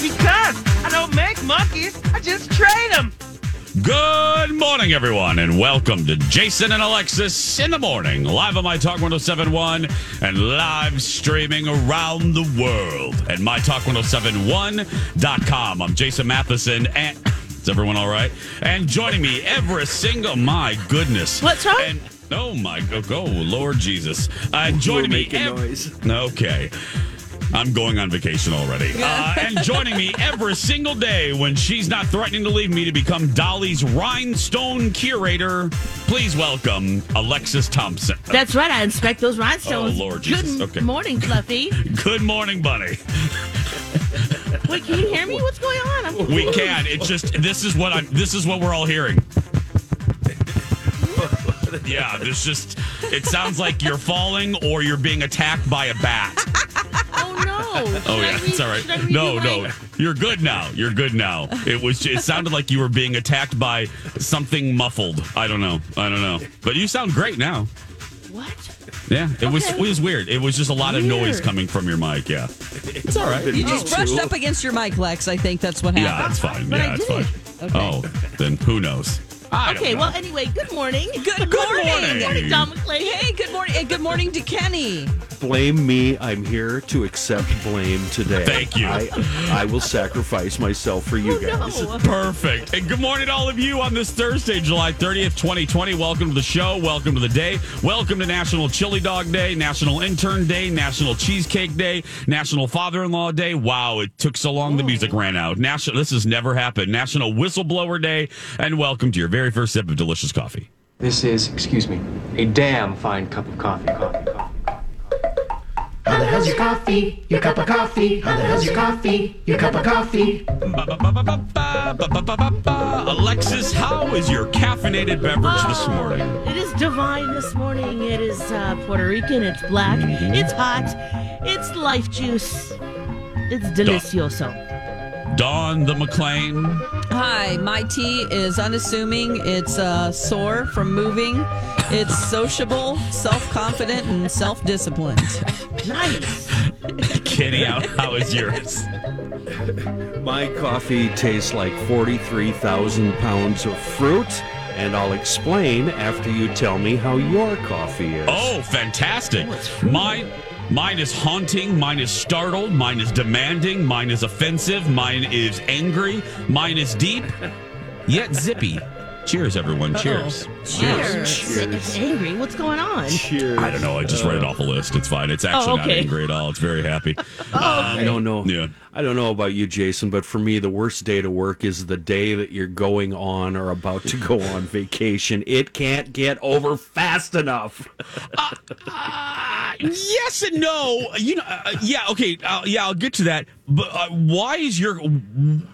Because I don't make monkeys, I just train them. Good morning, everyone, and welcome to Jason and Alexis in the morning, live on My Talk 1071 and live streaming around the world at MyTalk1071.com. I'm Jason Matheson, and is everyone all right? And joining me every single, my goodness. What's wrong? And, oh, my, oh, oh, Lord Jesus. Uh, joining me. making noise. Okay. I'm going on vacation already. Uh, and joining me every single day when she's not threatening to leave me to become Dolly's rhinestone curator, please welcome Alexis Thompson. That's right. I inspect those rhinestones. Oh, Lord Jesus. Good Okay. morning, Fluffy. Good morning, Bunny. Wait, can you hear me? What's going on? I'm We can. It's just this is what I'm. This is what we're all hearing. Yeah, there's just. It sounds like you're falling or you're being attacked by a bat. Oh no. Oh yeah, re- it's all right. should No, my- no, you're good now. You're good now. It was. It sounded like you were being attacked by something muffled. I don't know. I don't know. But you sound great now. What? Yeah, it was. It was weird. It was just a lot of noise coming from your mic. Yeah, it's all right. You Just oh. brushed up against your mic, Lex. I think that's what happened. Yeah, happened. it's fine. But Yeah, it's fine. Okay. Oh, then who knows? I don't Okay, know. well, anyway, good morning. Good, morning. morning. morning, Dawn McClain. Hey, good morning. And good morning to Kenny. Blame me. I'm here to accept blame today. Thank you. I, I will sacrifice myself for you oh, guys. No. Perfect. And good morning to all of you on this Thursday, July 30th, 2020. Welcome to the show. Welcome to the day. Welcome to National Chili Dog Day, National Intern Day, National Cheesecake Day, National Father in Law Day. Wow, it took so long the music ran out. National, this has never happened. National Whistleblower Day. And welcome to your very first sip of delicious coffee. This is, excuse me, a damn fine cup of coffee. Coffee, coffee. How the hell's your coffee? Your cup of coffee? How the hell's your coffee? Your cup of coffee? Alexis, how is your caffeinated beverage this morning? It is divine this morning. It is uh, Puerto Rican. It's black. Mm-hmm. It's hot. It's life juice. It's delicioso. Dawn the McLean. Hi, my tea is unassuming. It's uh, sore from moving. It's sociable, self confident, and self disciplined. Nice. Kenny, how, how is yours? My coffee tastes like 43,000 pounds of fruit, and I'll explain after you tell me how your coffee is. Oh, fantastic. Oh, it's fruity. Mine mine is haunting, mine is startled, mine is demanding, mine is offensive, mine is angry, mine is deep, yet zippy. Cheers, everyone. Cheers. Cheers. It's angry. What's going on? Cheers. I don't know. I just read it off a list. It's fine. It's actually Oh, not angry at all. It's very happy. I don't know. Yeah. I don't know about you, Jason, but for me, the worst day to work is the day that you're going on or about to go on vacation. It can't get over fast enough. Uh, yes and no. You know, uh, yeah, okay, uh, yeah, I'll get to that. But uh, why is your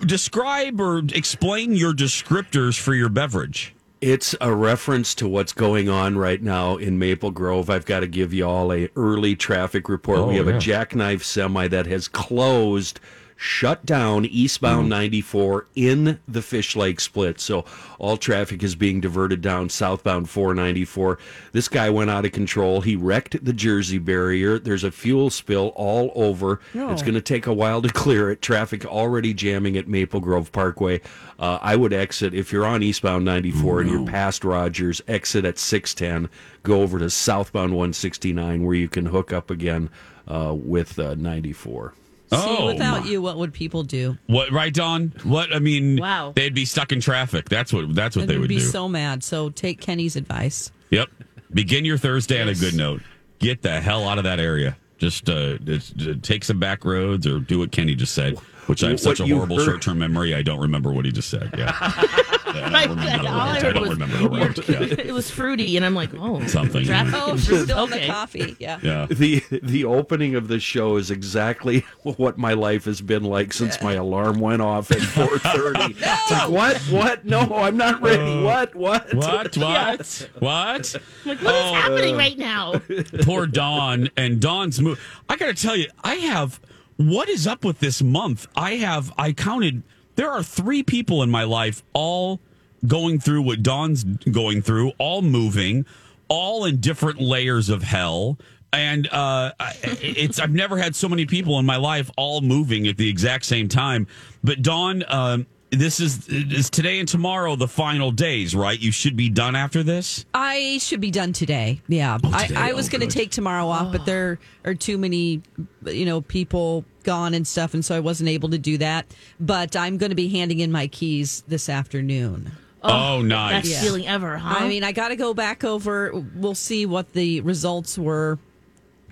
describe or explain your descriptors for your beverage? It's a reference to what's going on right now in Maple Grove. I've got to give you all a early traffic report. Oh, we have yeah. a jackknife semi that has closed, shut down eastbound 94 in the Fish Lake split. So all traffic is being diverted down southbound 494. This guy went out of control. He wrecked the Jersey barrier. There's a fuel spill all over. It's going to take a while to clear it. Traffic already jamming at Maple Grove Parkway. Uh, I would exit if you're on eastbound 94 and you're past Rogers, exit at 610, go over to southbound 169 where you can hook up again uh, with uh, 94. Oh, without my- you, what would people do? What right, Dawn? What I mean? Wow. They'd be stuck in traffic. That's what. That's what They they would be do. so mad. So take Kenny's advice. Yep. Begin your Thursday on a good note. Get the hell out of that area. Just uh, just, uh, take some back roads or do what Kenny just said, which I have such a What you horrible heard- short term memory. I don't remember what he just said. Yeah. Yeah, I don't remember I words. I heard don't was remember the words. Yeah. it was fruity, and I'm like, oh, Something. Traffic. Oh, we're still in Okay. the coffee. Yeah. Yeah. The the opening of the show is exactly what my life has been like since my alarm went off at four thirty. It's like what? What? No, I'm not ready. Oh. what? What? What? What? What? I'm like, what is Oh, happening right now? Poor Dawn and Dawn's move. I got to tell you, I have. What is up with this month? I have. I counted. There are three people in my life, all going through what Dawn's going through, all moving, all in different layers of hell. And uh, I- it's I've never had so many people in my life all moving at the exact same time. But Dawn, um, this is is today and tomorrow the final days, right? You should be done after this. I should be done today. Yeah. today. I, I was Oh, going to take tomorrow off, but there are too many, you know, people gone and stuff. And so I wasn't able to do that. But I'm going to be handing in my keys this afternoon. Oh, oh nice. Best feeling ever, huh? I mean, I got to go back over. We'll see what the results were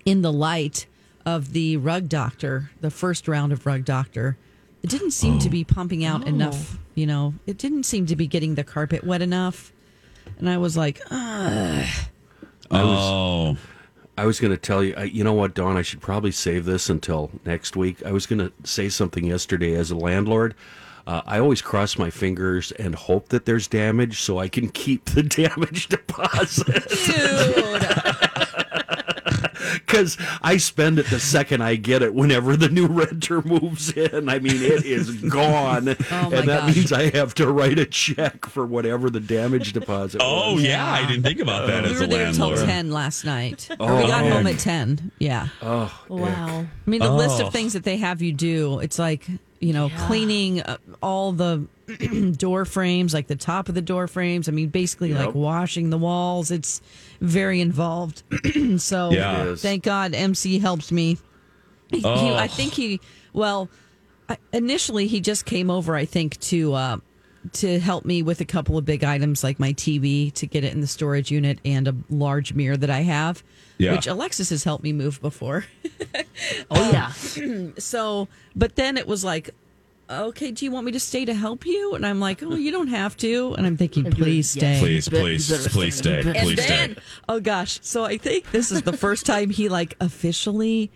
in the light of the rug doctor, the first round of rug doctor. It didn't seem to be oh. pumping out oh. enough, you know, it didn't seem to be getting the carpet wet enough. And I was like, "Ugh." Oh, I was going to tell you, I, you know what, Dawn? I should probably save this until next week. I was going to say something yesterday as a landlord. Uh, I always cross my fingers and hope that there's damage so I can keep the damage deposit. dude. Because I spend it the second I get it whenever the new renter moves in. I mean, it is gone. Oh, and that gosh. means I have to write a check for whatever the damage deposit oh was. yeah. I didn't think about that we as were a there until 10 last night. or we Oh, got man. home at 10. Yeah. wow. I mean, the list Oh. of things that they have you do, it's like, you know, cleaning uh, all the door frames, like the top of the door frames. I mean, basically, like washing the walls. It's very involved. so, Yeah. Thank God MC helped me. He- he- Oh. I think he, well, initially he just came over, I think, to. Uh, to help me with a couple of big items like my TV to get it in the storage unit and a large mirror that I have, Yeah. which Alexis has helped me move before. Oh yeah. So, but then it was like, okay, do you want me to stay to help you? And I'm like, oh, you don't have to. And I'm thinking, please stay. Please, please, please stay. stay. You better Please and then, stay. oh gosh, so I think this is the first time he like officially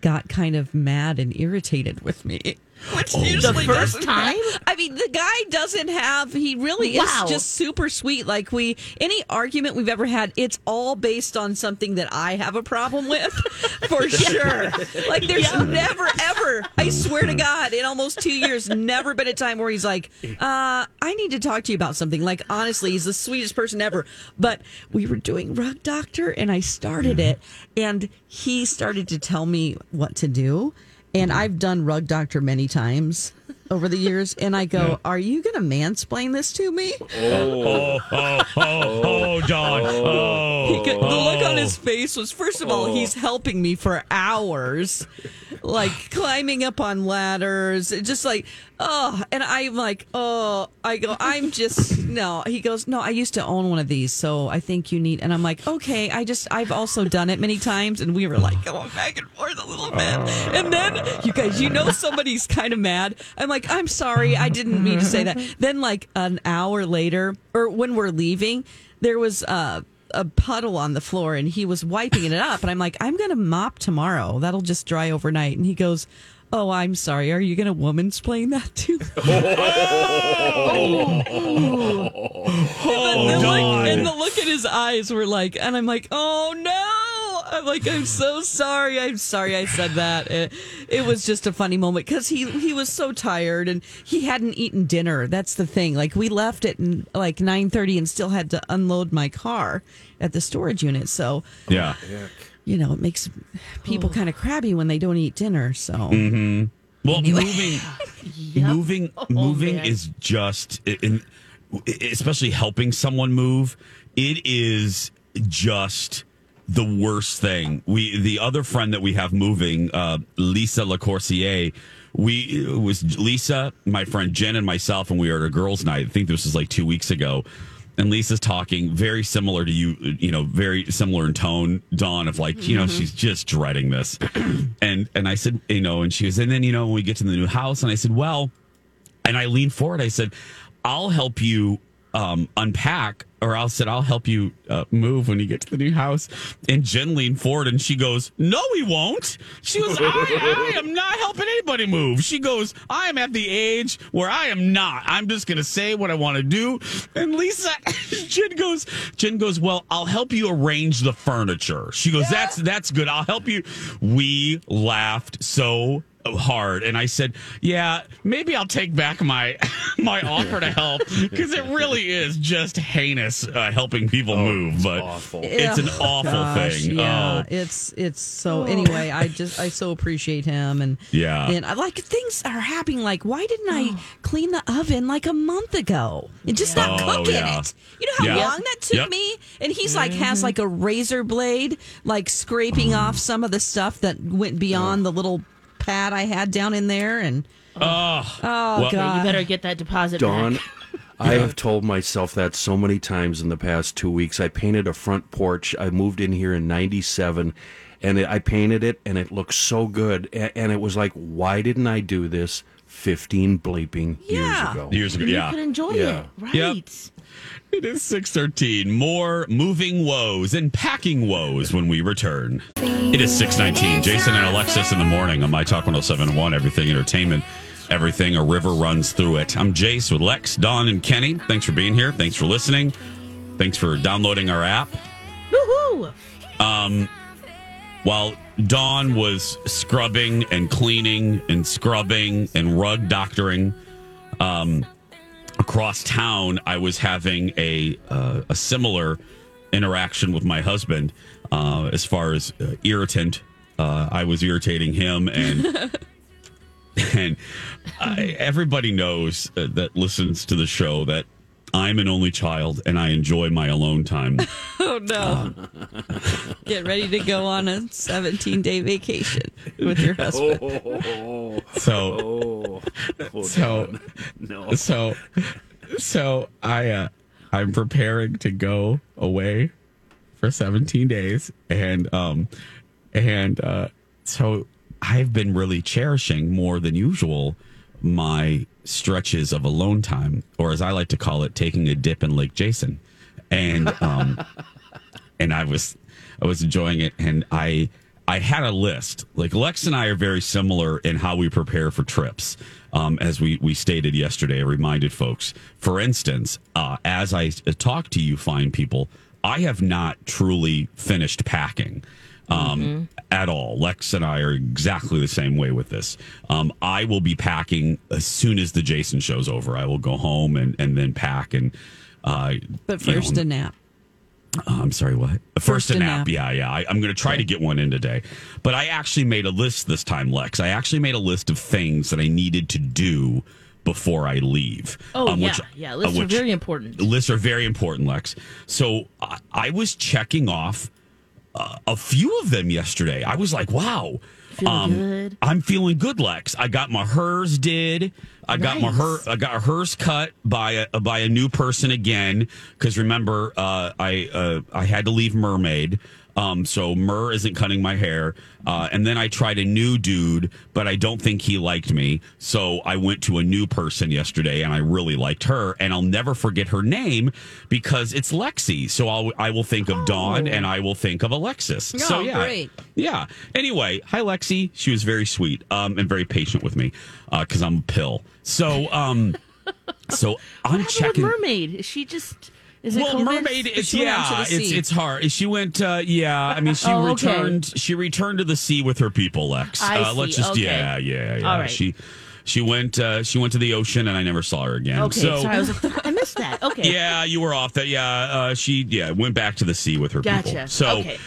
got kind of mad and irritated with me. Which usually The first doesn't time? ha- I mean, the guy doesn't have. He really Wow. is just super sweet. Like we, any argument we've ever had, it's all based on something that I have a problem with, for sure. Like there's never ever. I swear to God, in almost two years, never been a time where he's like, uh, "I need to talk to you about something." Like honestly, he's the sweetest person ever. But we were doing Rug Doctor, and I started it, and he started to tell me what to do. And I've done Rug Doctor many times over the years, and I go, "Are you going to mansplain this to me?" Oh, oh, oh, oh, oh Dawn. Oh, He could, the look on his face was first of all oh. he's helping me for hours like climbing up on ladders just like oh and i'm like oh i go i'm just no. He goes no i used to own one of these so i think you need and i'm like okay i just i've also done it many times and we were like going back and forth a little bit. And then you guys you know somebody's kind of mad i'm like i'm sorry i didn't mean to say that then like an hour later or when we're leaving there was uh a puddle on the floor and he was wiping it up and I'm like, I'm gonna mop tomorrow. That'll just dry overnight. And he goes, Oh, I'm sorry. Are you gonna woman's womansplain that to me? and, the look, and the look in his eyes were like, and I'm like, oh no! I'm like, I'm so sorry. I'm sorry I said that. It, it was just a funny moment because he he was so tired and he hadn't eaten dinner. That's the thing. Like we left at like 9:30 and still had to unload my car at the storage unit. So yeah. you know, it makes people kind of crabby when they don't eat dinner. So mm-hmm. Well, moving, moving, oh, moving man. is just, especially helping someone move. It is just the worst thing. We the other friend that we have moving, uh, Lisa Lacourcier. We it was Lisa, my friend Jen, and myself, and we were at a girls' night. I think this was like two weeks ago. And Lisa's talking very similar to you, you know, very similar in tone, Dawn, of like, you know, she's just dreading this. and and I said, you know, and she was, and then, you know, when we get to the new house, and I said, well, and I leaned forward. I said, I'll help you um, unpack, or I'll said, I'll help you uh, move when you get to the new house. And Jen leaned forward and she goes, No, he won't. She goes, I, I am not helping anybody move. She goes, I am at the age where I am not. I'm just going to say what I want to do. And Lisa, Jen goes, Jen goes, Well, I'll help you arrange the furniture. She goes, That's that's good. I'll help you. We laughed so hard and i said yeah maybe i'll take back my my offer to help because it really is just heinous uh, helping people move but awful. it's an awful gosh, thing Yeah, oh it's it's so. Anyway, I just I so appreciate him and Yeah. and I like things are happening. Like, why didn't I clean the oven like a month ago and just not Oh, cook in yeah. it? You know how Yeah. long that took Yep. me? And he's like has like a razor blade, like scraping off some of the stuff that went beyond the little pad I had down in there. And oh oh Well- You better get that deposit Dawn, back. I have told myself that so many times in the past two weeks. I painted a front porch. I moved in here in '97, and it, I painted it, and it looked so good. A- And it was like, why didn't I do this 15 bleeping Yeah. years ago? years ago yeah. You yeah could enjoy Yeah. it, right? Yep. it is 613 more moving woes and packing woes when we return it is 619 jason and alexis in the morning on my talk 1071 everything entertainment everything a river runs through it i'm jace with lex don and kenny thanks for being here thanks for listening thanks for downloading our app Woohoo! Um, while Dawn was scrubbing and cleaning and scrubbing and rug doctoring um, across town, I was having a uh, a similar interaction with my husband uh, as far as uh, irritant. Uh, I was irritating him and. And I, everybody knows uh, that listens to the show that I'm an only child and I enjoy my alone time. oh no! Get ready to go on a 17 day vacation with your husband. So Oh, so no. so so I uh I'm preparing to go away for 17 days and um and uh so I've been really cherishing more than usual my stretches of alone time or as I like to call it taking a dip in Lake Jason and um and I was I was enjoying it and I I had a list. Like Lex and I are very similar in how we prepare for trips. Um, as we we stated yesterday, I reminded folks. For instance, uh, as I talk to you fine people, I have not truly finished packing. Um, At all. Lex and I are exactly the same way with this. Um, I will be packing as soon as the Jason show's over. I will go home and, and then pack and uh, But you know, first, a nap. uh, I'm sorry, what? First, First a nap. nap. Yeah, yeah. I, I'm going to try to get one in today. But I actually made a list this time, Lex. I actually made a list of things that I needed to do before I leave. Oh, um, yeah. which- yeah, uh, lists are very important. Lists are very important, Lex. So I, I was checking off uh, a few of them yesterday. I was like, wow. Feeling good? I'm feeling good, Lex. I got my hers did. I got my her. I got hers cut by a by a new person again. Because remember, uh, I uh, I had to leave Mermaid. Um, so Mur isn't cutting my hair. Uh, and then I tried a new dude, but I don't think he liked me. So I went to a new person yesterday and I really liked her. And I'll never forget her name because it's Lexi. So I'll, I will think of Dawn and I will think of Alexis. so Oh, yeah. great. Yeah. Anyway, hi Lexi. She was very sweet um, and very patient with me because I'm a pill. So, um, so I'm What happened with checking. Mermaid? Is she just? Is it Well, mermaid. It's She went out yeah. It's it's hard. She went. Uh, yeah. I mean, she Oh, okay. returned. She returned to the sea with her people, Lex. I uh, Let's just Okay. yeah, yeah, yeah. All right. She she went. Uh, she went to the ocean, and I never saw her again. Okay, so sorry, I was I missed that. Okay, yeah, you were off that. Yeah, uh, she yeah went back to the sea with her people. gotcha. So. okay.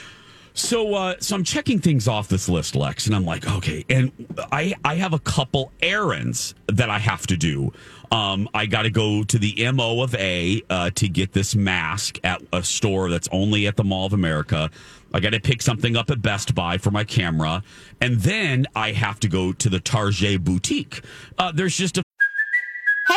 So, uh, so I'm checking things off this list, Lex, and I'm like, okay, and I I have a couple errands that I have to do. Um, I got to go to the Mo of A uh, to get this mask at a store that's only at the Mall of America. I got to pick something up at Best Buy for my camera, and then I have to go to the Target boutique. Uh, there's just a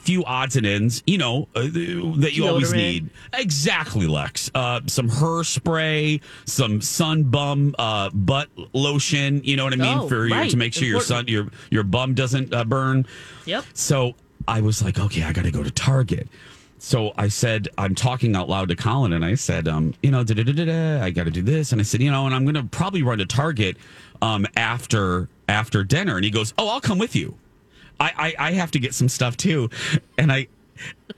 Few odds and ends, you know, uh, that you always need. Exactly, Lex. Uh, some her spray, some sun bum uh, butt lotion. You know what I mean Oh, for your, to make sure your sun your your bum doesn't uh, burn. Yep. So I was like, okay, I got to go to Target. So I said, I'm talking out loud to Colin, and I said, um, you know, I got to do this, and I said, you know, and I'm going to probably run to Target um, after after dinner, and he goes, oh, I'll come with you. I, I, I have to get some stuff too, and I.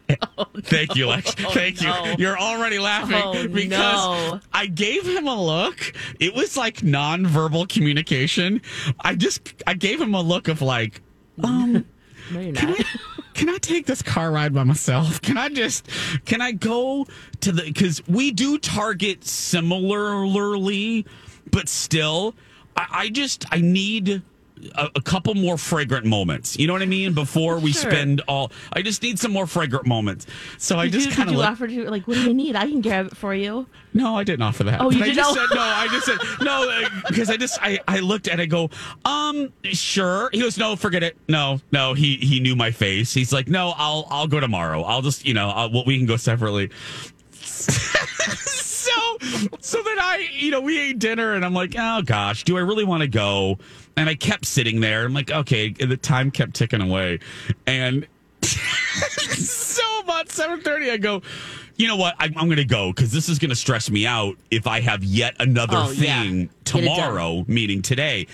Thank you, Lex. Thank Oh, no. you. You're already laughing Oh, because no. I gave him a look. It was like nonverbal communication. I just I gave him a look of like, um, No, can. I, can I take this car ride by myself? Can I just, can I go to the, because we do target similarly, but still, I, I just, I need a, a couple more fragrant moments. You know what I mean? Before we Sure. spend all, I just need some more fragrant moments. So I just kind did of you like, offer to like, what do you need? I can grab it for you. no, I didn't offer that. Oh, you But I just not? said no. I just said no because I just I, I looked at it. I go, um, sure. He goes, no, forget it. No, no. He he knew my face. He's like, no, I'll I'll go tomorrow. I'll just you know I'll, well, we can go separately. so so then I you know we ate dinner and I'm like, oh gosh, do I really want to go? And I kept sitting there. I'm like, okay. The time kept ticking away, and so about 7.30 i go you know what I, i'm gonna go because this is gonna stress me out if i have yet another Oh, thing done. tomorrow meaning today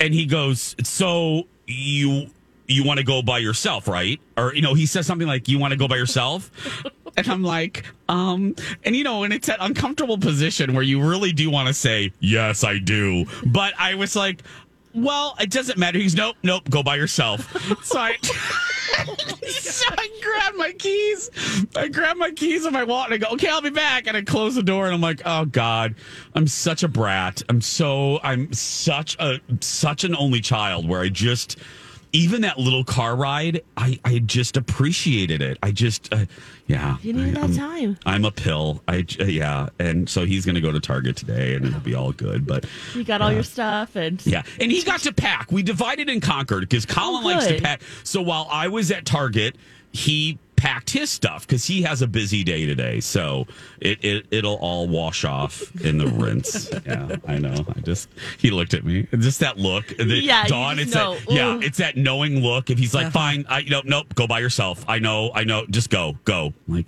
and he goes so you you want to go by yourself right or you know he says something like you want to go by yourself and i'm like um and you know and it's that uncomfortable position where you really do want to say yes i do but i was like well, it doesn't matter. He's nope, nope. Go by yourself. So I, so I grab my keys. I grab my keys in my wallet and I go, okay, I'll be back. And I close the door and I'm like, oh God, I'm such a brat. I'm so, I'm such a, such an only child where I just, even that little car ride, I, I just appreciated it. I just, uh, yeah. You needed I, that I'm- time. I'm a pill. I, uh, yeah. And so he's going to go to Target today and it'll be all good. But You got all your stuff and yeah, and he got to pack. We divided and conquered because Colin Oh, likes to pack. So while I was at Target, he packed his stuff because he has a busy day today. So it, it it'll all wash off in the rinse. Yeah, I know. I just he looked at me. Just that look. The, Yeah, Dawn. It's know. that yeah. It's that knowing look. If he's like, fine, I you know, nope, go by yourself. I know, I know. Just go, go. I'm like,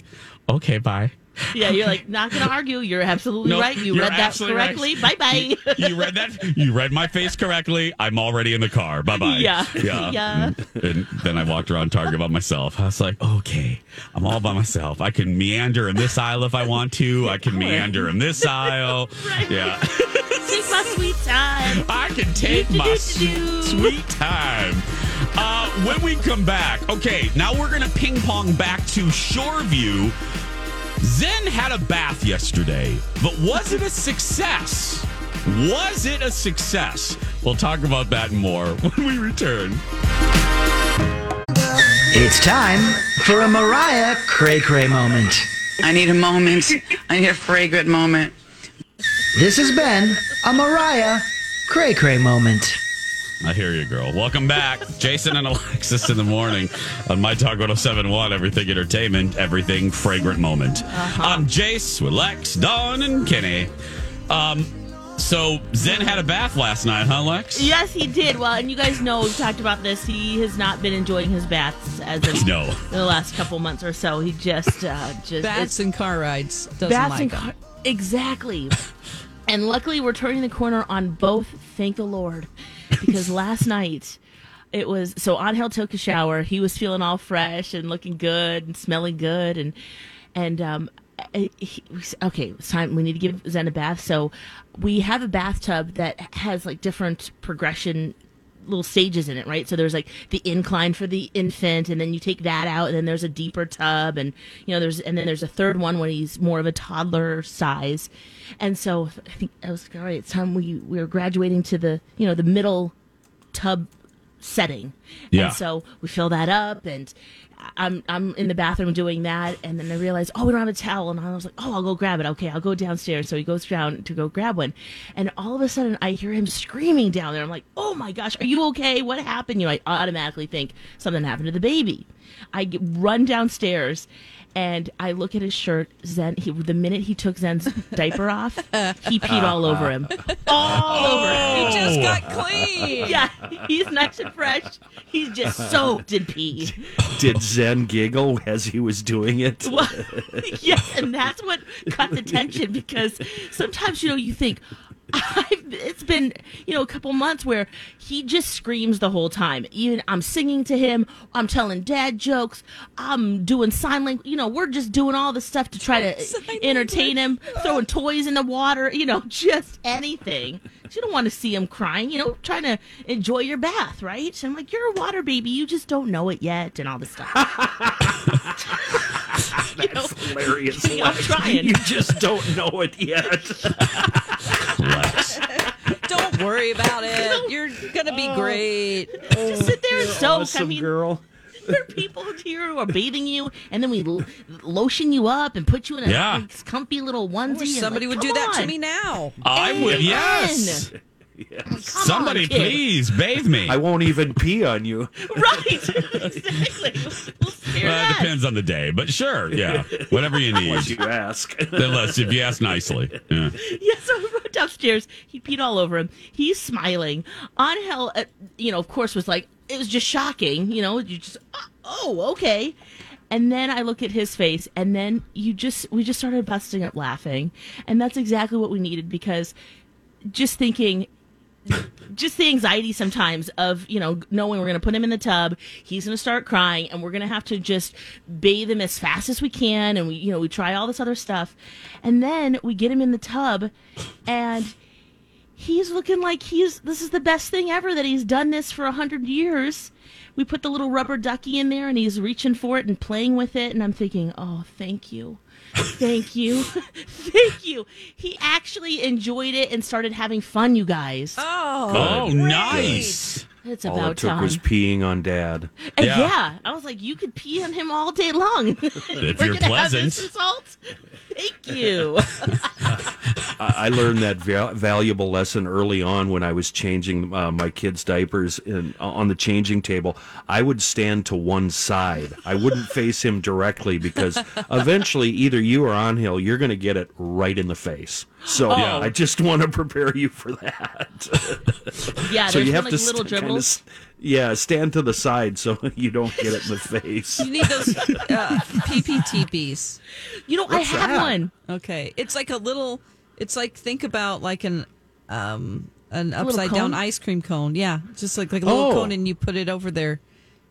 okay, bye. Yeah, you're like not gonna argue. You're absolutely No, right. You read that absolutely right. correctly. Bye bye. you read that? You read my face correctly. I'm already in the car. Bye bye. Yeah. Yeah. Yeah. And, then I walked around Target by myself. I was like, okay, I'm all by myself. I can meander in this aisle if I want to. I can meander in this aisle. Yeah. Take my sweet time. I can take my sweet time. Uh, when we come back, okay, now we're going to ping pong back to Shoreview. Zen had a bath yesterday, but was it a success? Was it a success? We'll talk about that more when we return. It's time for a Mariah Cray Cray moment. I need a moment. I need a fragrant moment. This has been a Mariah Cray Cray moment. I hear you, girl. Welcome back. Jason and Alexis in the morning on My Talk 1071, Everything Entertainment, Everything Fragrant Moment. I'm Jace with Lex, Dawn, and Kenny. Um, So Zen had a bath last night, huh, Lex? Yes, he did. Well, and you guys know we've talked about this. He has not been enjoying his baths as of No. the last couple months or so. He just uh, just Bats and car rides. Doesn't baths like and 'em. car- exactly. and luckily, we're turning the corner on both. Thank the Lord, because last night it was so. Angel took a shower. He was feeling all fresh and looking good and smelling good, and and um. uh, He, okay, it's time. We need to give Zen a bath. So, we have a bathtub that has like different progression little stages in it, right? So there's like the incline for the infant, and then you take that out, and then there's a deeper tub, and you know there's and then there's a third one when he's more of a toddler size, and so I think I was like, all right. It's time we we were graduating to the you know the middle tub setting, Yeah. And so we fill that up, and I'm I'm in the bathroom doing that, and then I realize, oh, we don't have a towel, and I was like, oh, I'll go grab it. Okay, I'll go downstairs. So he goes down to go grab one, and all of a sudden I hear him screaming down there. I'm like, oh my gosh, are you okay? What happened? You know, I automatically think something happened to the baby. I run downstairs. And I look at his shirt. Zen. He, the minute he took Zen's diaper off, he peed uh-huh. all over him, all over him. He just oh. got clean. Yeah, he's nice and fresh. He's just soaked in pee. Did Zen giggle as he was doing it? Well, yes, and that's what cut the tension because sometimes you know you think I've, it's been you know a couple months where he just screams the whole time. Even I'm singing to him, I'm telling dad jokes, I'm doing sign language. You know, we're just doing all the stuff to try to entertain him, throwing toys in the water. You know, just anything. You don't want to see him crying. You know, trying to enjoy your bath, right? I'm like, you're a water baby. You just don't know it yet, and all this stuff. That's hilarious. I'm trying. You just don't know it yet. Don't worry about it. You're gonna be oh. great. Just sit there and You're soak. I mean, girl. there are people here who are bathing you, and then we lo- lotion you up and put you in a Yeah. like, comfy little onesie. and, Somebody like, would do come that to on. me now. I would, Amen. yes. Come Somebody on, kid. please bathe me. I won't even pee on you. Right, exactly. We'll spare Well, it that. Depends on the day, but sure, yeah, whatever you Unless need. you ask. Unless if you ask nicely. Yeah. Yeah, so we went downstairs. He peed all over him. He's smiling. Angel, uh, you know, of course, was like, it was just shocking. You know, you just, oh, okay. And then I look at his face, and then you just, we just started busting up laughing. And that's exactly what we needed because just thinking, just the anxiety sometimes of you know knowing we're going to put him in the tub he's going to start crying and we're going to have to just bathe him as fast as we can and we you know we try all this other stuff. And then we get him in the tub and he's looking like he's this is the best thing ever that he's done this for a hundred years. We put the little rubber ducky in there and he's reaching for it and playing with it and i'm thinking oh thank you Thank you. Thank you. He actually enjoyed it and started having fun, you guys. Oh, Oh, nice. It's All about it took time. was peeing on dad. And Yeah. yeah. I was like, you could pee on him all day long. If We're you're gonna have this pleasant. result. Thank you. I learned that val- valuable lesson early on when I was changing uh, my kids' diapers in, on the changing table. I would stand to one side. I wouldn't face him directly because eventually, either you or Angel, you're going to get it right in the face. So Yeah. I just want to prepare you for that. Yeah, so you have like to little st- dribbles. s- yeah, stand to the side so you don't get it in the face. You need those uh, PPTPs. You know, I have that? one. Okay, it's like a little. It's like think about like an um an little upside down ice cream cone. Yeah, just like like a little Oh. cone, and you put it over there.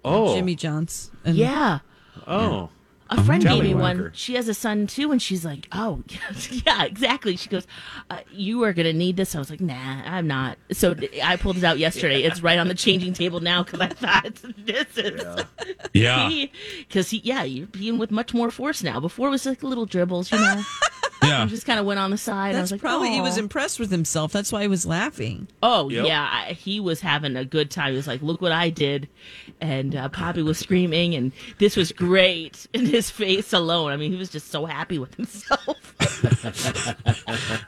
Oh. Jimmy John's. And Yeah. Oh. A friend gave me one. She has a son too, and she's like, "Oh, yeah, exactly." She goes, uh, "You are gonna need this." I was like, "Nah, I'm not." So I pulled it out yesterday. It's right on the changing table now because I thought this is Yeah. because he, yeah, you're peeing with much more force now. Before it was like little dribbles, you know. Yeah. just kind of went on the side. I was That's like, probably he was impressed with himself. That's why he was laughing. Oh Yep. yeah, I, he was having a good time. He was like, "Look what I did," and uh, Poppy was screaming, and this was great. In his face alone, I mean, he was just so happy with himself.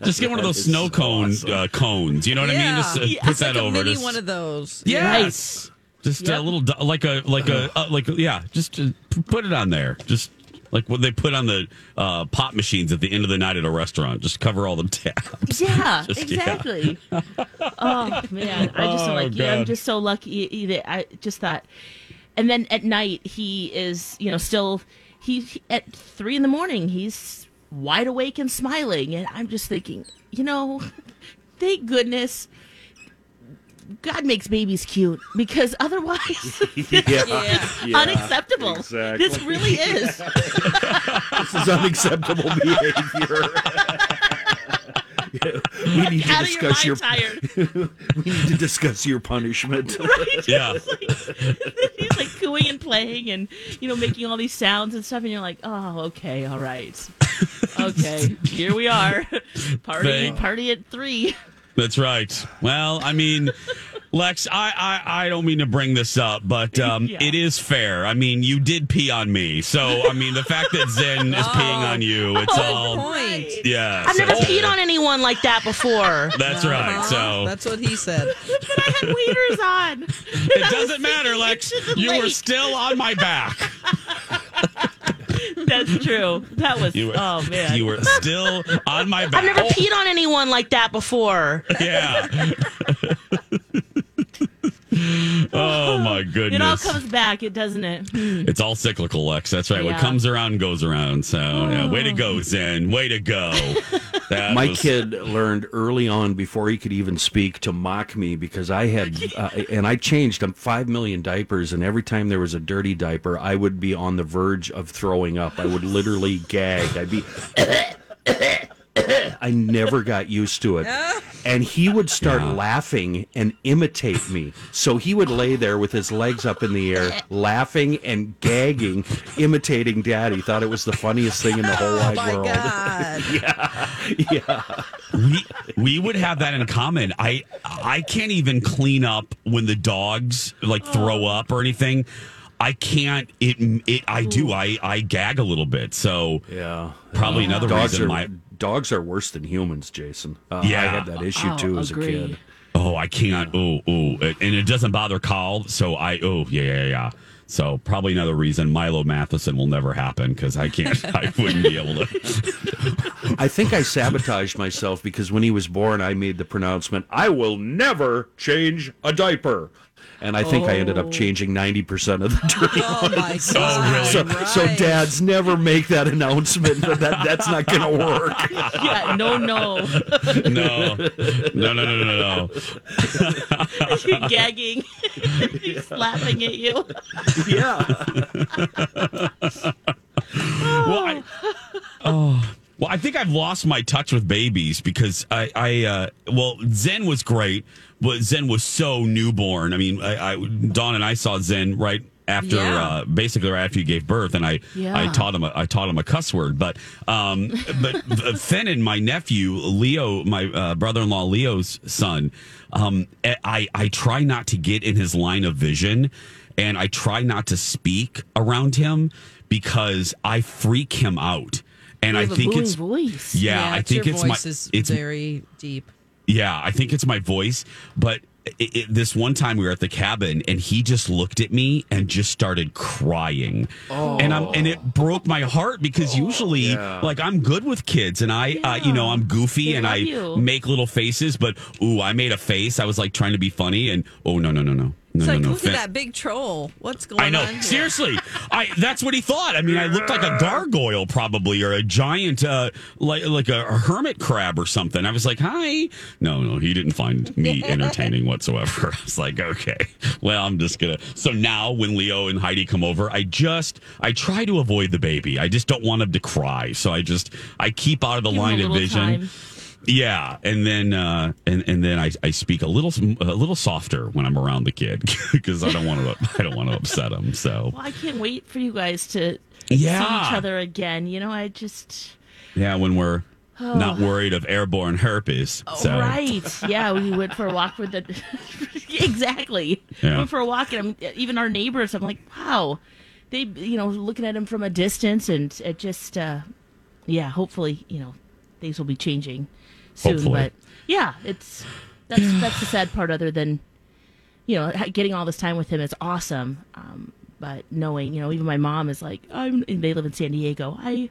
Just get one of those That is snow so cone awesome. uh, cones. You know what I mean? Just uh, Yeah. put It's that like over. a mini just- one of those. Yes. Just a little, like a, like a, uh, like a, yeah. Just put it on there. Just Like what they put on the uh, pop machines at the end of the night at a restaurant. Just cover all the tabs. Yeah, Just- yeah. exactly. oh man, I just Oh, like, yeah, I'm just so lucky. That I just thought, and then at night he is, you know, still he- at three in the morning he's wide awake and smiling, and I'm just thinking, you know, thank goodness. God makes babies cute because otherwise, Yeah, yeah, unacceptable. exactly. This really is. this is unacceptable behavior. Yeah, we need to Out of your discuss your, we need to discuss your punishment. Right? Yeah. he's like cooing and playing and you know making all these sounds and stuff and you're like oh okay all right okay here we are party party at three That's right. Well, I mean, Lex, I, I, I don't mean to bring this up, but um, Yeah. it is fair. I mean, you did pee on me. So, I mean, the fact that Zen is peeing on you, it's all. Point. Yeah. I've never so- peed on anyone like that before That's right. So, That's what he said. But I had waders on it doesn't matter, Lex. into the You were still on my back. That's true that was You were, oh man You were still on my back. I've never peed on anyone like that before Yeah. Oh, my goodness. it all comes back it doesn't it Hmm. It's all cyclical, Lex. That's right. What comes around goes around. So, yeah, way to go, Zen. Way to go. That My was- kid learned early on before he could even speak to mock me because I had, uh, and I changed um, five million diapers, and every time there was a dirty diaper, I would be on the verge of throwing up. I would literally gag. I'd be. I never got used to it. And he would start laughing and imitate me. So he would lay there with his legs up in the air, laughing and gagging, imitating daddy. Thought it was the funniest thing in the whole oh wide My world. God. Yeah. Yeah. we we would have that in common. I I can't even clean up when the dogs like throw oh. up or anything. I can't. It it. I do. I I gag a little bit. So Yeah. probably another dogs reason are my dogs are worse than humans, Jason. Uh, Yeah. I had that issue Oh, too as a kid. Oh, I can't. Oh, oh, and it doesn't bother Kyle. So I. Oh, yeah, yeah, yeah. So probably another reason Milo Matheson will never happen because I can't. I wouldn't be able to. I think I sabotaged myself because when he was born, I made the pronouncement, "I will never change a diaper." And I think I ended up oh. changing ninety percent of the dirty Oh my ones. God. So, so Right. dads never make that announcement. That, that that's not going to work. yeah no no No, no, no, no, no, no. you're gagging he's laughing at you Yeah. Oh. well, I, oh, well, I think I've lost my touch with babies because I, I, uh, well, Zen was great, but Zen was so newborn. I mean, I, I Dawn and I saw Zen right after, Yeah. uh, basically right after you gave birth, and I, Yeah. I taught him, a, I taught him a cuss word, but, um, but Finn and my nephew Leo, my uh, brother-in-law Leo's son, um, I, I try not to get in his line of vision, and I try not to speak around him because I freak him out. And I You have a think booming it's voice yeah, I think your it's my voice is it's very deep. yeah, I think it's my voice. But it, it, this one time we were at the cabin and he just looked at me and just started crying, and I'm and it broke my heart because usually like I'm good with kids and I uh, you know I'm goofy They and I you. make little faces, but ooh I made a face. I was like trying to be funny and oh no no no no no It's no like, no. look at that big troll. What's going on? I know. on? Seriously, I that's what he thought. I mean, I looked like a gargoyle probably, or a giant, uh, like like a, a hermit crab or something. I was like, "Hi." No, no, he didn't find me entertaining whatsoever. I was like, "Okay, well, I'm just gonna." So now, when Leo and Heidi come over, I just I try to avoid the baby. I just don't want him to cry, so I just I keep out of the Give line of vision. time. Yeah, and then uh, and and then I, I speak a little a little softer when I'm around the kid because I don't want to I don't want to upset him. So Well, I can't wait for you guys to Yeah. see each other again. You know, I just yeah, when we're not worried of airborne herpes. So Oh. right. Yeah, we went for a walk with the exactly. Yeah. Went for a walk, and I'm, even our neighbors. I'm like, wow, they you know looking at him from a distance, and it just uh, yeah. Hopefully, you know, things will be changing soon. Hopefully. But yeah, it's that's that's the sad part. Other than you know getting all this time with him is awesome. Um, But knowing, you know, even my mom is like, I'm, they live in San Diego. I,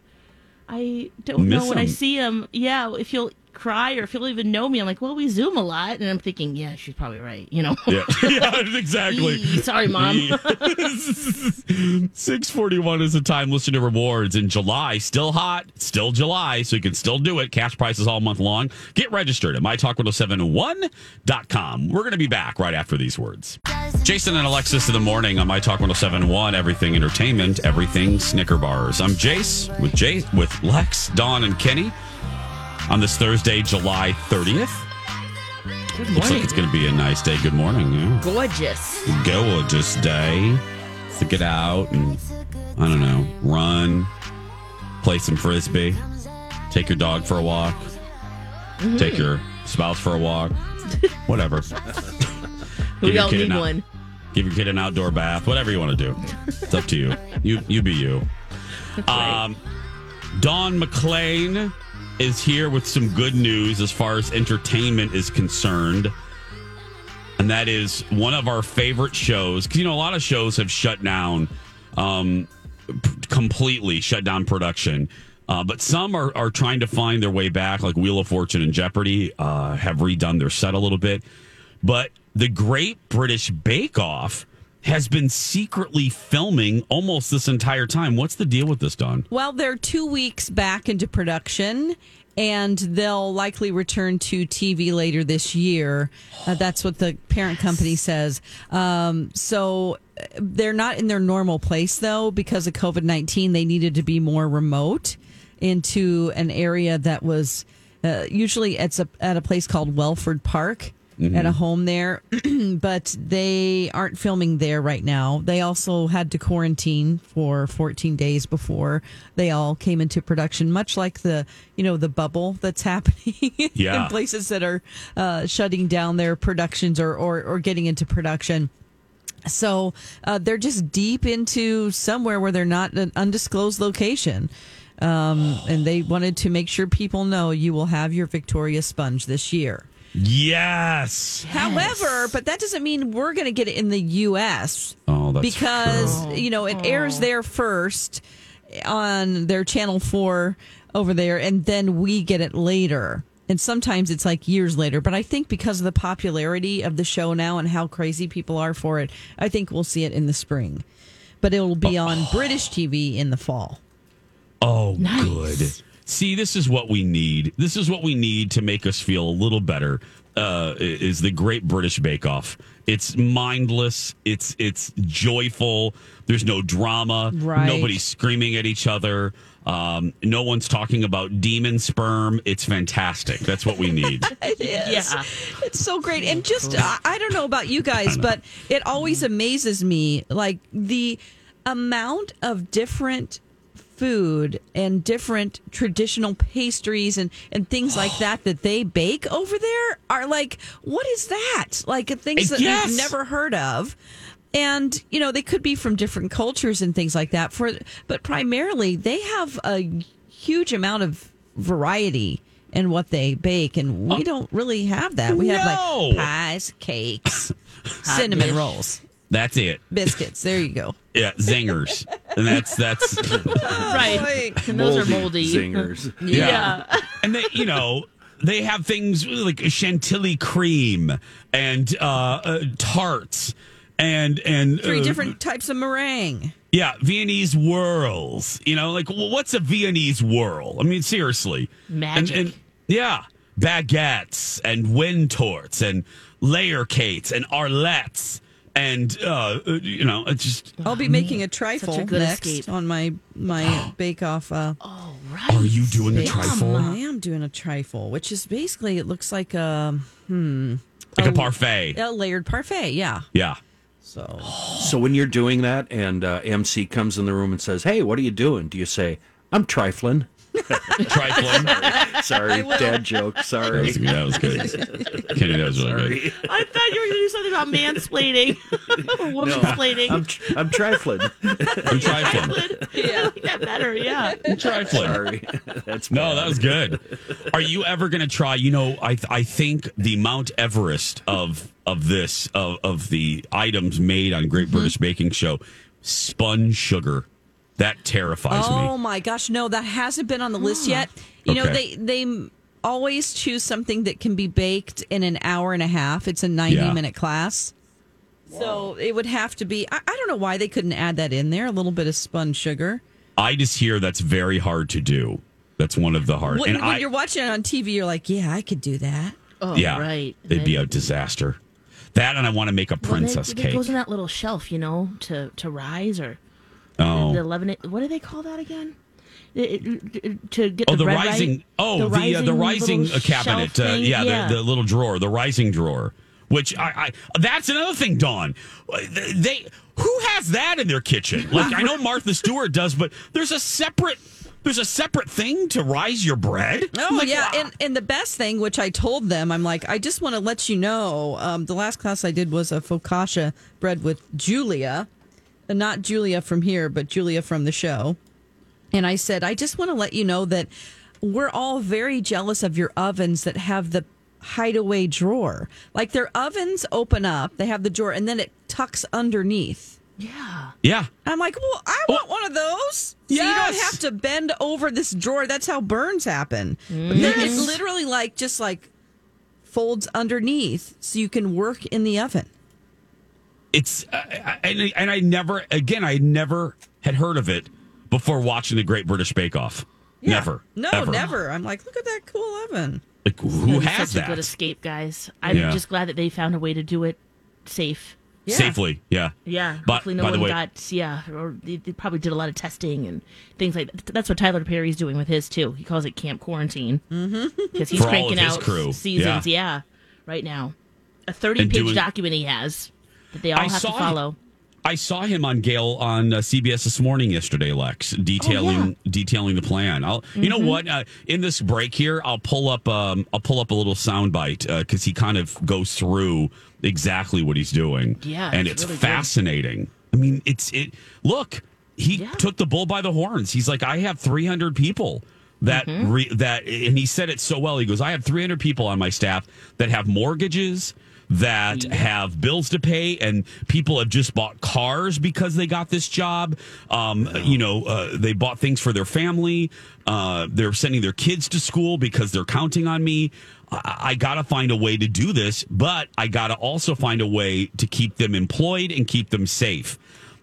I don't Miss know when I see him. Yeah, if he'll cry or if he'll even know me. I'm like, well, we Zoom a lot, and I'm thinking, yeah, she's probably right. You know. Yeah, yeah exactly. Eee, sorry, mom. 641 is the time Listen to rewards in July. Still hot, still July, so you can still do it. Cash prices all month long. Get registered at mytalk1071.com. We're going to be back right after these words. Jason and Alexis in the morning on My Talk 1071, everything entertainment, everything Snicker bars. I'm Jace with Jay with Lex, Dawn, and Kenny on this Thursday, July 30th. Good Looks like it's going to be a nice day. Good morning. Yeah Gorgeous. gorgeous day to get out and I don't know, run, play some frisbee, take your dog for a walk, Mm-hmm. take your spouse for a walk, whatever. We Give your kid need out- one. Give your kid an outdoor bath, whatever you want to do. It's up to you. You you be you. Um, Dawn McClain is here with some good news as far as entertainment is concerned. And that is one of our favorite shows. Because, you know, a lot of shows have shut down, um, p- completely shut down production. Uh, but some are, are trying to find their way back, like Wheel of Fortune and Jeopardy uh, have redone their set a little bit. But the Great British Bake Off has been secretly filming almost this entire time. What's the deal with this, Dawn? Well, they're two weeks back into production, and they'll likely return to TV later this year. Uh, that's what the parent company says. Um, so uh, they're not in their normal place, though, because of COVID 19. They needed to be more remote into an area that was uh, usually it's a, at a place called Welford Park. At a home there, but they aren't filming there right now. They also had to quarantine for 14 days before they all came into production, much like the you know the bubble that's happening Yeah. in places that are uh, shutting down their productions or, or or getting into production. So uh, they're just deep into somewhere where they're not an undisclosed location. Um, and they wanted to make sure people know you will have your Victoria sponge this year. Yes. However, but that doesn't mean we're going to get it in the U.S. Oh, that's because true. you know it airs oh. there first on their channel four over there, and then we get it later. And sometimes it's like years later. But I think because of the popularity of the show now and how crazy people are for it, I think we'll see it in the spring. But it will be oh. on British TV in the fall. Oh, good. See, this is what we need. This is what we need to make us feel a little better. Uh, is the Great British Bake Off? It's mindless. It's it's joyful. There's no drama. Right. Nobody's screaming at each other. Um, no one's talking about demon sperm. It's fantastic. That's what we need. It is. Yeah. It's so great. And just, I, I don't know about you guys, but it always amazes me like the amount of different food and different traditional pastries and, and things like that that they bake over there are like, what is that? Like things that Yes. we've never heard of. And you know they could be from different cultures and things like that. For but primarily they have a huge amount of variety in what they bake, and we um, don't really have that. We have like pies, cakes, cinnamon dish. rolls, That's it. biscuits. There you go. Yeah, zingers, and that's that's right. And those are moldy. zingers. Yeah. and they, you know, they have things like chantilly cream and uh, uh, tarts and and Three uh, different types of meringue. yeah Viennese whirls. You know, like well, what's a Viennese whirl? I mean, seriously, Magic. And, and yeah, baguettes and Windtortes and layer cakes and arlettes. And uh, you know, it's just I'll be making a trifle Such a good next escape. on my my bake off. Uh, Oh, right. are you doing a I trifle I am doing a trifle, which is basically it looks like a hmm like a parfait? a layered parfait. Yeah. Yeah. So So when you're doing that and uh, MC comes in the room and says, "Hey, what are you doing?" Do you say, "I'm trifling"? Trifling. Sorry, dad joke. That Sorry. was, that was good. Kenny, that was really good. I thought you were going to do something about mansplaining or No, womansplaining. I'm, tr- I'm trifling. I'm trifling. I like that better. Yeah. i Trifling. Sorry. That's No, bad. that was good. Are you ever going to try? You know, I I think the Mount Everest of of this of of the items made on Great British mm-hmm. Baking Show spun sugar. That terrifies Oh me. Oh my gosh, no, that hasn't been on the list hmm. yet. You know, they they always choose something that can be baked in an hour and a half. It's a 90 Yeah. minute class. So it would have to be I, I don't know why they couldn't add that in there, a little bit of spun sugar. I just hear that's very hard to do. That's one of the hard. When, and when I, you're watching it on TV, you're like, yeah, I could do that. Oh, yeah, right. it'd be a disaster. That and I want to make a Well, then princess it cake. goes in that little shelf, you know, to to rise or Oh. the eleven. What do they call that again? It- it- it- to get Oh, the, the bread rising. right? Oh, the uh, the rising uh, cabinet. Uh, thing? yeah, The, the little drawer, the rising drawer. Which I, I that's another thing, Dawn. They who has that in their kitchen? Like I know Martha Stewart does, but there's a separate there's a separate thing to rise your bread. Oh Like, yeah, and and the best thing, which I told them, I'm like, I just want to let you know. Um, the last class I did was a focaccia bread with Julia, Uh, not Julia from here, but Julia from the show. And I said, I just want to let you know that we're all very jealous of your ovens that have the hideaway drawer. Like their ovens open up, they have the drawer, and then it tucks underneath. Yeah. Yeah. I'm like, well, I want one of those. So you don't have to bend over this drawer. That's how burns happen. But then it's literally like just like folds underneath so you can work in the oven. It's uh, I- and and I never again I never had heard of it before watching the Great British Bake Off. Yeah. Never. No, ever. never. I'm like, look at that cool oven. Like who It's has such that? a good escape, guys. I'm Yeah. just glad that they found a way to do it safe. Safely, yeah. Yeah, But- hopefully no by the one way- got yeah, or they, they probably did a lot of testing and things like that. That's what Tyler Perry's doing with his too. He calls it Camp Quarantine Mm-hmm. because he's For all cranking of his out crew. seasons. Yeah. Yeah. right now, a thirty-page doing- document he has that they all I have to saw follow. I saw him on Gayle on uh, CBS this morning yesterday, Lex, detailing detailing the plan. I'll, you know Mhm. what? Uh, in this break here, I'll pull up um, I'll pull up a little soundbite because he kind of goes through exactly what he's doing. Yeah, and it's really good. fascinating. I mean, it's it. Look, he took the bull by the horns. He's like, I have 300 people that Mm-hmm. re, that, and he said it so well. He goes, I have 300 people on my staff that have mortgages. That have bills to pay, and people have just bought cars because they got this job. Um, You know, uh, they bought things for their family. Uh, they're sending their kids to school because they're counting on me. I, I got to find a way to do this, but I got to also find a way to keep them employed and keep them safe.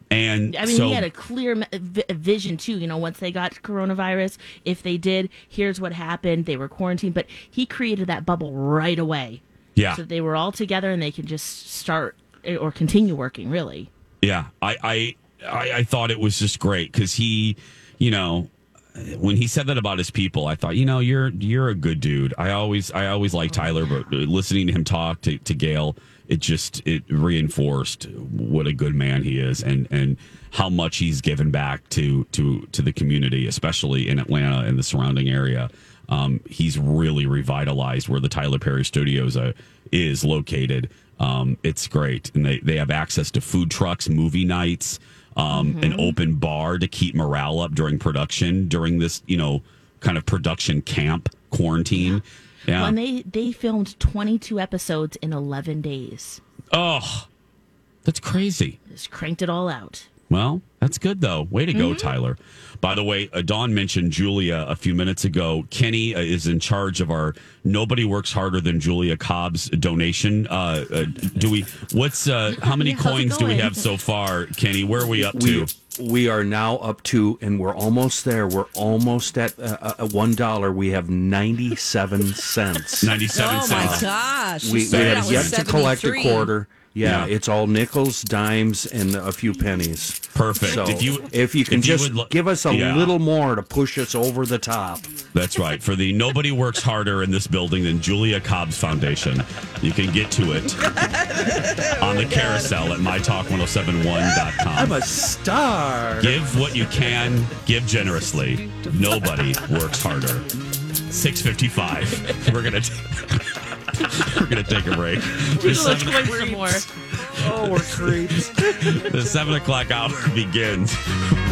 And I mean, so, he had a clear vision too. You know, once they got coronavirus, if they did, here's what happened. They were quarantined, but he created that bubble right away. Yeah. So they were all together and they could just start eh, or continue working. Really. Yeah, I I I, I thought it was just great because he, you know, when he said that about his people, I thought, you know, you're you're a good dude. I always I always liked Tyler, but listening to him talk to to Gayle, it just it reinforced what a good man he is and and how much he's given back to to to the community, especially in Atlanta and the surrounding area. Um, he's really revitalized where the Tyler Perry Studios uh, is located. Um, it's great, and they they have access to food trucks, movie nights, um, an open bar to keep morale up during production during this you know kind of production camp quarantine. Yeah. When they they filmed 22 episodes in 11 days, oh, that's crazy. just cranked it all out. Well, that's good though. Way to go, Mm-hmm. Tyler. By the way, uh, Dawn mentioned Julia a few minutes ago. Kenny uh, is in charge of our "Nobody Works Harder Than Julia Cobb's" donation. Uh, uh, do we? What's uh, how many Yeah, coins do we have so far, Kenny? Where are we up we, to? we are now up to, and we're almost there. We're almost at uh, one dollar. We have ninety-seven cents. Ninety-seven Oh my gosh! We, we have yet to collect a 73. quarter. Yeah, Yeah. it's all nickels, dimes, and a few pennies. Perfect. So If you- if you can if just would lo- give us a Yeah. little more to push us over the top. That's right. For the Nobody Works Harder in this building than Julia Cobb's Foundation. You can get to it on the carousel at mytalk1071.com. I'm a star. Give what you can, give generously. Nobody works harder. 655. We're gonna t- we're gonna take a break. The Let's seven, go some more. Oh, we're creeps. the seven o'clock hour begins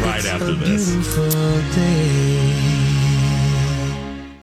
right after this. Beautiful day.